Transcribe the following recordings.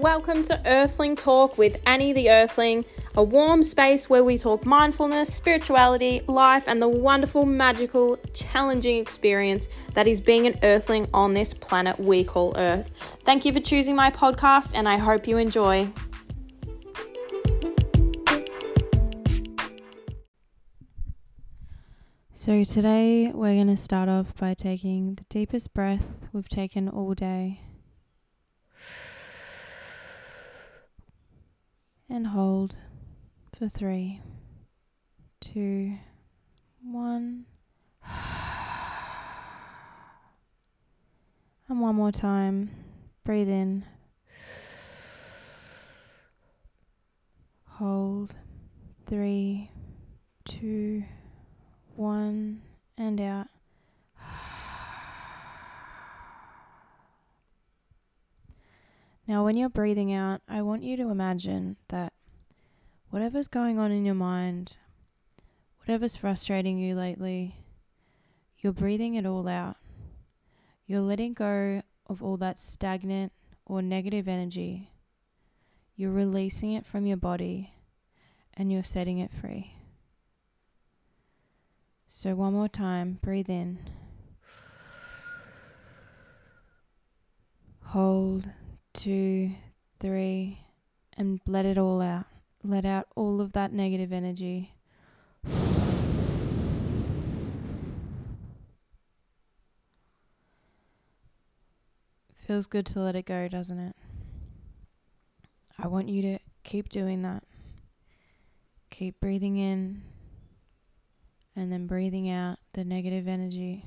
welcome to Earthling Talk with Annie the Earthling, a warm space where we talk mindfulness, spirituality, life, and the wonderful, magical, challenging experience that is being an Earthling on this planet we call Earth. Thank you for choosing my podcast, and I hope you enjoy. So, today we're going to start off by taking the deepest breath we've taken all day. And hold for three, two, one. And one more time. Breathe in. Hold. Three, two, one, and out. Now, when you're breathing out, I want you to imagine that whatever's going on in your mind, whatever's frustrating you lately, you're breathing it all out. You're letting go of all that stagnant or negative energy. You're releasing it from your body and you're setting it free. So, one more time, breathe in. Hold, two, three, and let it all out. Let out all of that negative energy. Feels good to let it go, doesn't it? I want you to keep doing that. Keep breathing in and then breathing out the negative energy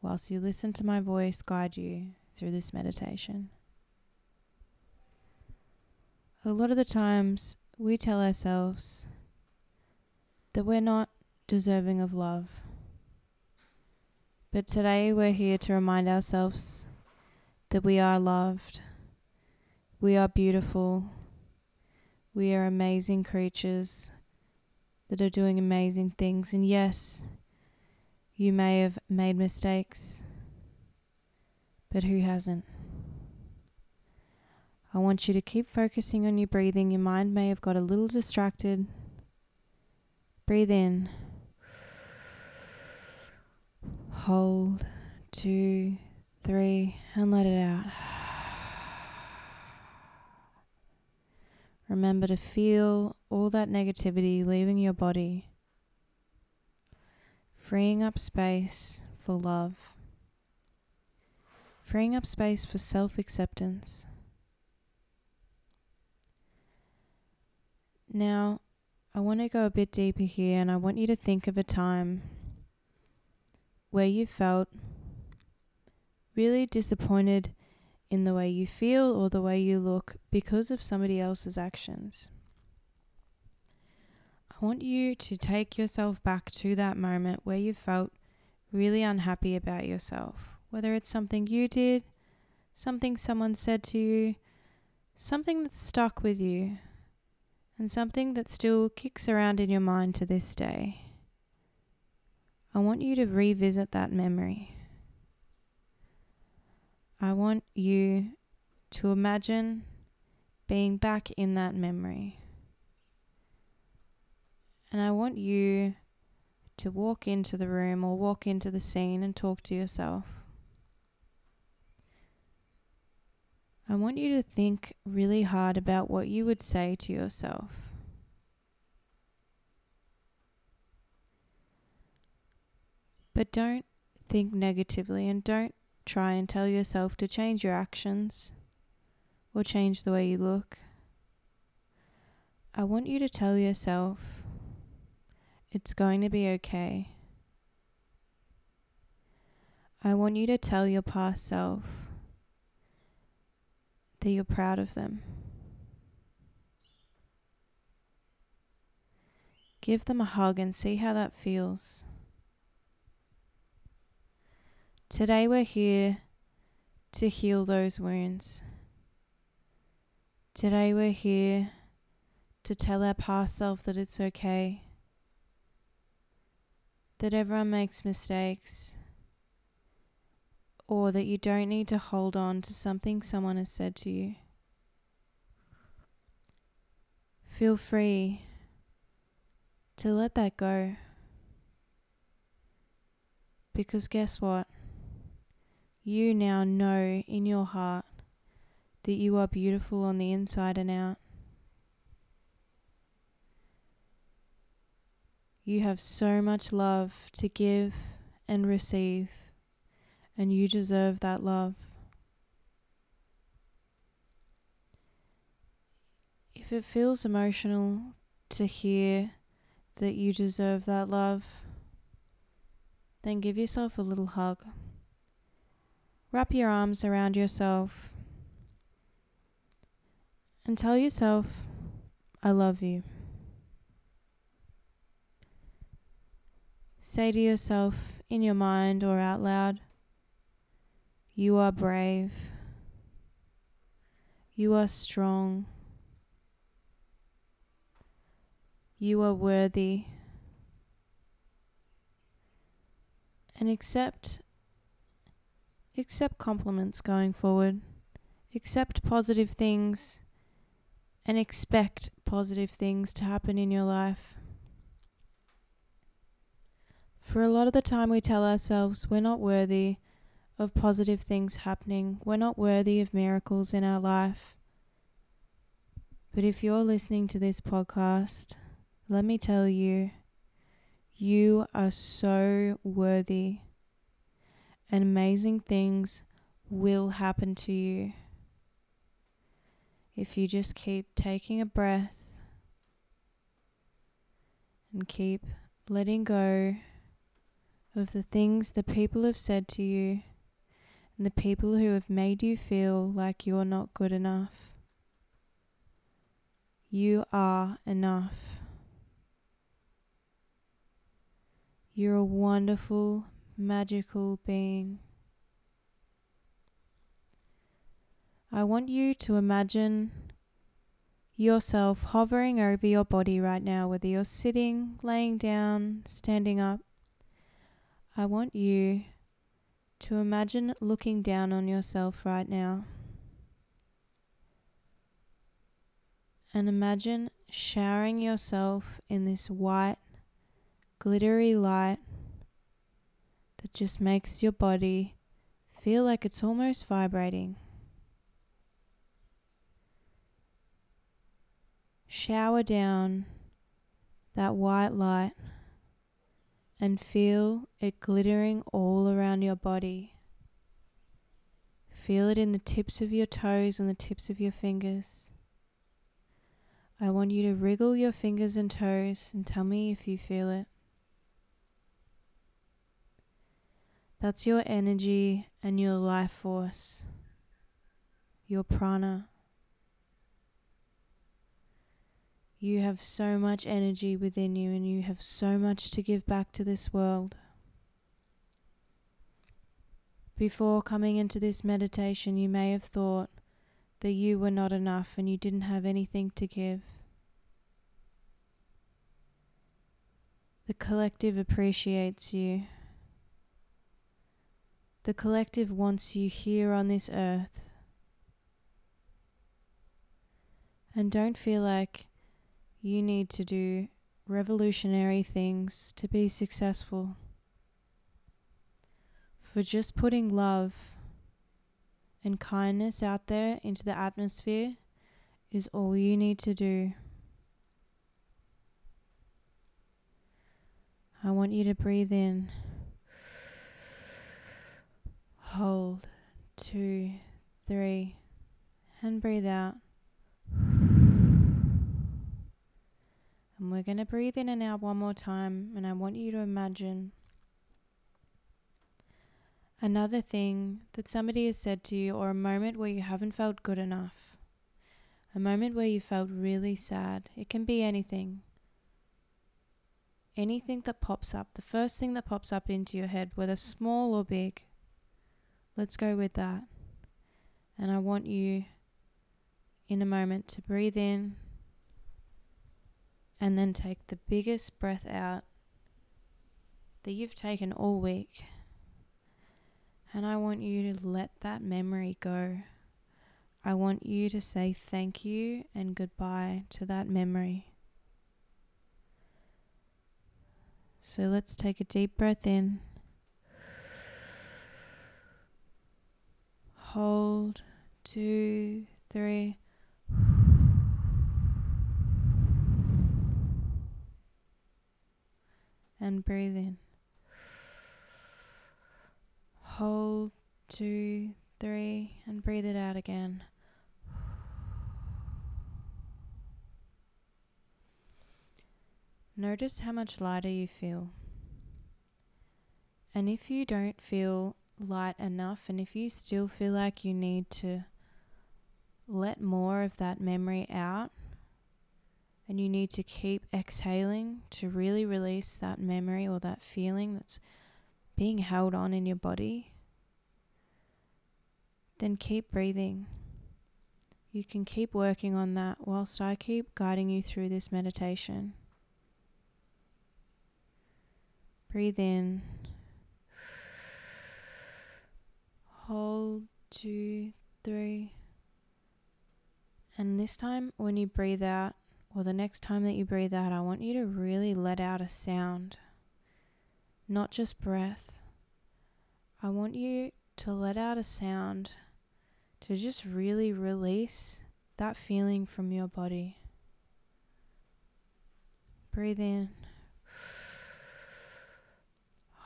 whilst you listen to my voice guide you through this meditation. A lot of the times we tell ourselves that we're not deserving of love. But today we're here to remind ourselves that we are loved, we are beautiful, we are amazing creatures that are doing amazing things. And yes, you may have made mistakes, but who hasn't? I want you to keep focusing on your breathing. Your mind may have got a little distracted. Breathe in. Hold. Two, three, and let it out. Remember to feel all that negativity leaving your body, freeing up space for love, freeing up space for self acceptance. Now, I want to go a bit deeper here and I want you to think of a time where you felt really disappointed in the way you feel or the way you look because of somebody else's actions. I want you to take yourself back to that moment where you felt really unhappy about yourself, whether it's something you did, something someone said to you, something that stuck with you, and something that still kicks around in your mind to this day. I want you to revisit that memory. I want you to imagine being back in that memory. And I want you to walk into the room or walk into the scene and talk to yourself. I want you to think really hard about what you would say to yourself. But don't think negatively and don't try and tell yourself to change your actions or change the way you look. I want you to tell yourself it's going to be okay. I want you to tell your past self that you're proud of them. Give them a hug and see how that feels. Today we're here to heal those wounds. Today we're here to tell our past self that it's okay, that everyone makes mistakes, or that you don't need to hold on to something someone has said to you. feel free to let that go. Because guess what? You now know in your heart that you are beautiful on the inside and out. You have so much love to give and receive, and you deserve that love. If it feels emotional to hear that you deserve that love, then give yourself a little hug. Wrap your arms around yourself and tell yourself, I love you. Say to yourself in your mind or out loud, You are brave. You are strong. You are worthy. And accept accept compliments going forward. Accept positive things and expect positive things to happen in your life. For a lot of the time, we tell ourselves we're not worthy of positive things happening, we're not worthy of miracles in our life. But if you're listening to this podcast, let me tell you, you are so worthy, and amazing things will happen to you. If you just keep taking a breath and keep letting go of the things the people have said to you and the people who have made you feel like you're not good enough. You are enough. You're a wonderful, magical being. I want you to imagine yourself hovering over your body right now, whether you're sitting, laying down, standing up. I want you to imagine looking down on yourself right now. And imagine showering yourself in this white, glittery light that just makes your body feel like it's almost vibrating. shower down that white light and feel it glittering all around your body. Feel it in the tips of your toes and the tips of your fingers. I want you to wriggle your fingers and toes and tell me if you feel it. That's your energy and your life force, your prana. You have so much energy within you and you have so much to give back to this world. Before coming into this meditation, you may have thought that you were not enough and you didn't have anything to give. The collective appreciates you. The collective wants you here on this earth. And don't feel like you need to do revolutionary things to be successful. For just putting love and kindness out there into the atmosphere is all you need to do. I want you to breathe in, hold, two, three, and breathe out. And we're going to breathe in and out one more time. And I want you to imagine another thing that somebody has said to you, or a moment where you haven't felt good enough. A moment where you felt really sad. It can be anything. Anything that pops up, the first thing that pops up into your head, whether small or big. Let's go with that. And I want you in a moment to breathe in and then take the biggest breath out that you've taken all week. And I want you to let that memory go. I want you to say thank you and goodbye to that memory. So let's take a deep breath in. Hold, two, three. And breathe in. Hold, two, three, and breathe it out again. Notice how much lighter you feel. And if you don't feel light enough, and if you still feel like you need to let more of that memory out, and you need to keep exhaling to really release that memory or that feeling that's being held on in your body, then keep breathing. You can keep working on that whilst I keep guiding you through this meditation. Breathe in. Hold two, three. And this time, when you breathe out, or the next time that you breathe out, I want you to really let out a sound, not just breath. I want you to let out a sound to just really release that feeling from your body. Breathe in.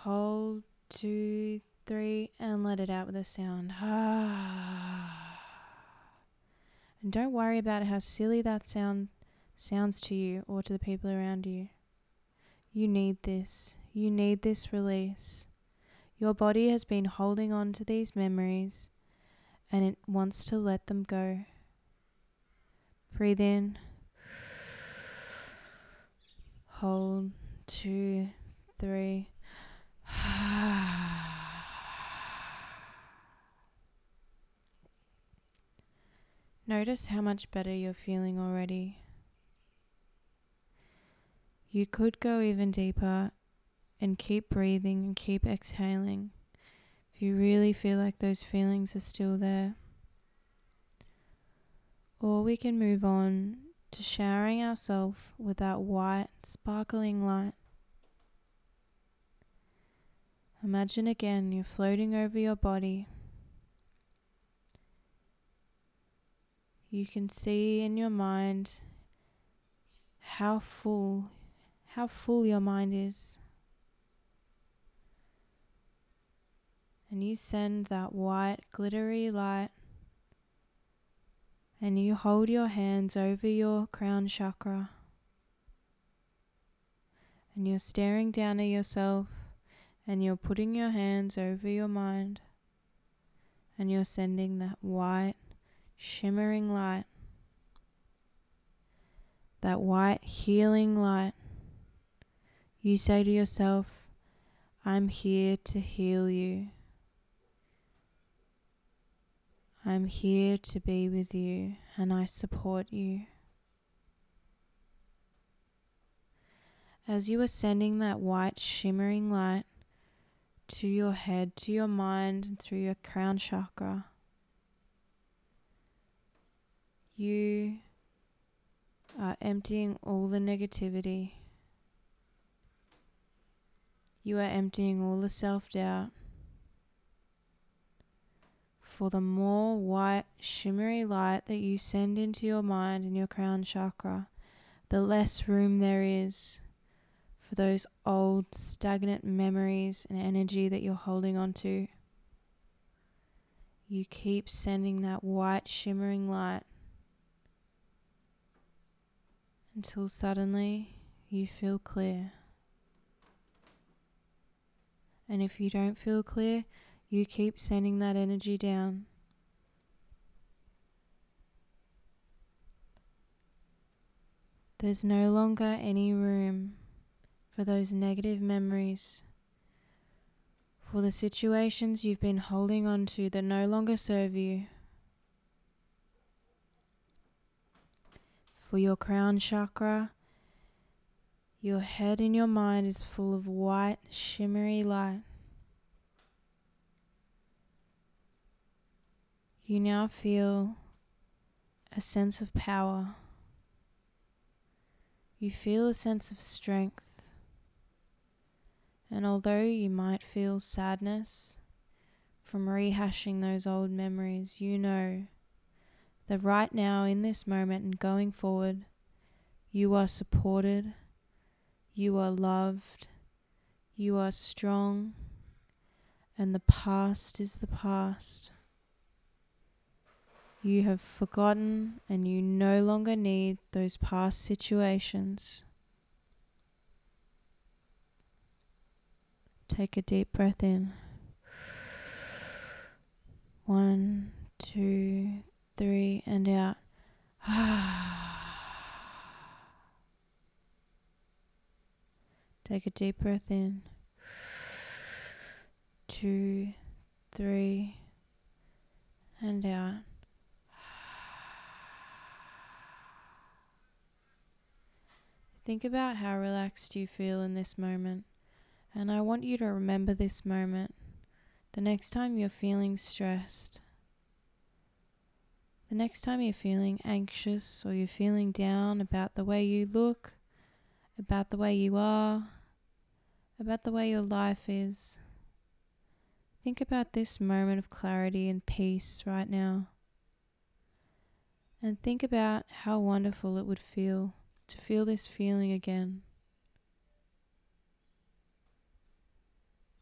Hold two, three, and let it out with a sound. and don't worry about how silly that sound sounds to you or to the people around you. You need this. You need this release. Your body has been holding on to these memories and it wants to let them go. Breathe in. Hold. Two, three. Notice how much better you're feeling already. You could go even deeper and keep breathing and keep exhaling if you really feel like those feelings are still there. Or we can move on to showering ourselves with that white, sparkling light. Imagine again you're floating over your body. You can see in your mind how full how full your mind is. And you send that white, glittery light, and you hold your hands over your crown chakra. And you're staring down at yourself, and you're putting your hands over your mind, and you're sending that white, shimmering light, that white, healing light you say to yourself, I'm here to heal you. I'm here to be with you and I support you. As you are sending that white shimmering light to your head, to your mind, and through your crown chakra, you are emptying all the negativity you are emptying all the self doubt. For the more white, shimmery light that you send into your mind and your crown chakra, the less room there is for those old, stagnant memories and energy that you're holding on to. You keep sending that white, shimmering light until suddenly you feel clear. And if you don't feel clear, you keep sending that energy down. There's no longer any room for those negative memories, for the situations you've been holding on to that no longer serve you, for your crown chakra your head and your mind is full of white, shimmery light. You now feel a sense of power. You feel a sense of strength. And although you might feel sadness from rehashing those old memories, you know that right now, in this moment, and going forward, you are supported, you are loved, you are strong, and the past is the past. You have forgotten and you no longer need those past situations. Take a deep breath in. One, two, three, and out. Ah. Take a deep breath in. Two, three, and out. Think about how relaxed you feel in this moment, and I want you to remember this moment the next time you're feeling stressed. The next time you're feeling anxious or you're feeling down about the way you look, about the way you are, about the way your life is. Think about this moment of clarity and peace right now. And think about how wonderful it would feel to feel this feeling again.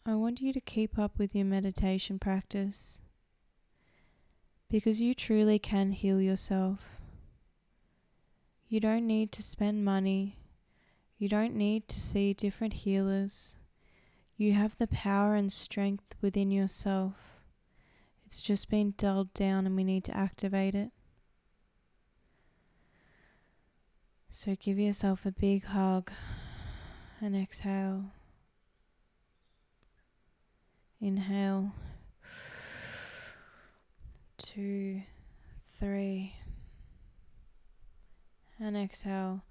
I want you to keep up with your meditation practice because you truly can heal yourself. You don't need to spend money you don't need to see different healers. You have the power and strength within yourself. It's just been dulled down and we need to activate it. So give yourself a big hug and exhale. Inhale. Two, three. And exhale.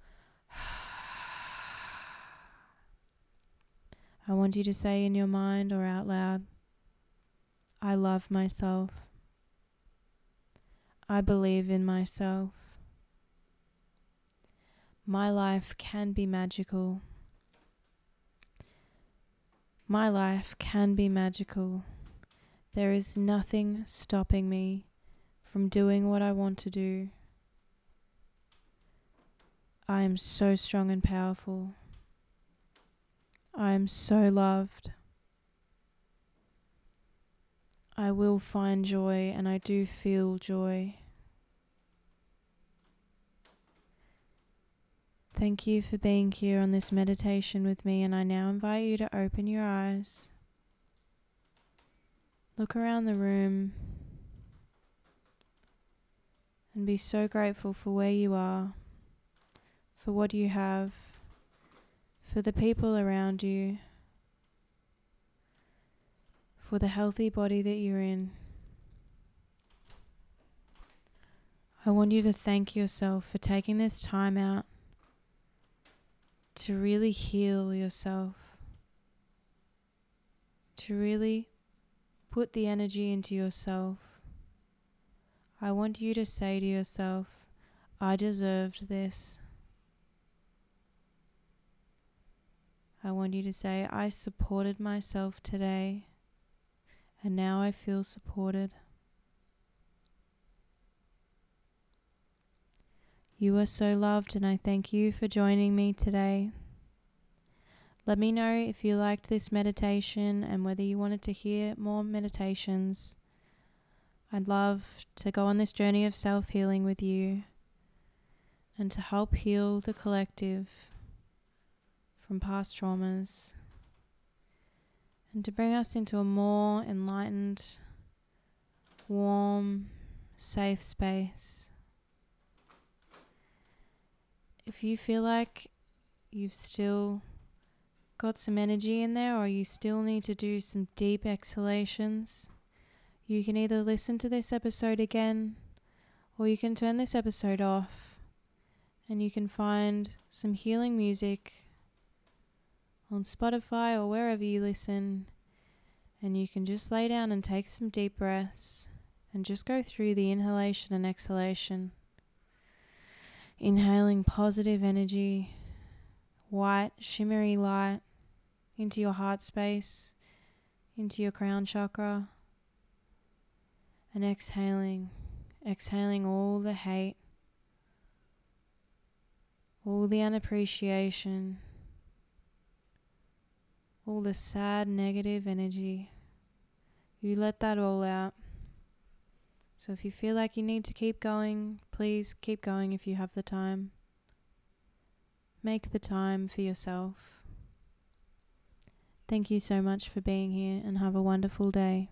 I want you to say in your mind or out loud, I love myself. I believe in myself. My life can be magical. My life can be magical. There is nothing stopping me from doing what I want to do. I am so strong and powerful. I am so loved. I will find joy and I do feel joy. Thank you for being here on this meditation with me, and I now invite you to open your eyes. Look around the room and be so grateful for where you are, for what you have for the people around you, for the healthy body that you're in. I want you to thank yourself for taking this time out to really heal yourself, to really put the energy into yourself. I want you to say to yourself, I deserved this. I want you to say, I supported myself today, and now I feel supported. You are so loved, and I thank you for joining me today. Let me know if you liked this meditation and whether you wanted to hear more meditations. I'd love to go on this journey of self healing with you and to help heal the collective from past traumas and to bring us into a more enlightened, warm, safe space. If you feel like you've still got some energy in there or you still need to do some deep exhalations, you can either listen to this episode again or you can turn this episode off and you can find some healing music on Spotify or wherever you listen. And you can just lay down and take some deep breaths and just go through the inhalation and exhalation Inhaling positive energy, white, shimmery light into your heart space, into your crown chakra. And exhaling, exhaling all the hate, all the unappreciation, all the sad negative energy. You let that all out. So if you feel like you need to keep going, please keep going if you have the time. Make the time for yourself. Thank you so much for being here and have a wonderful day.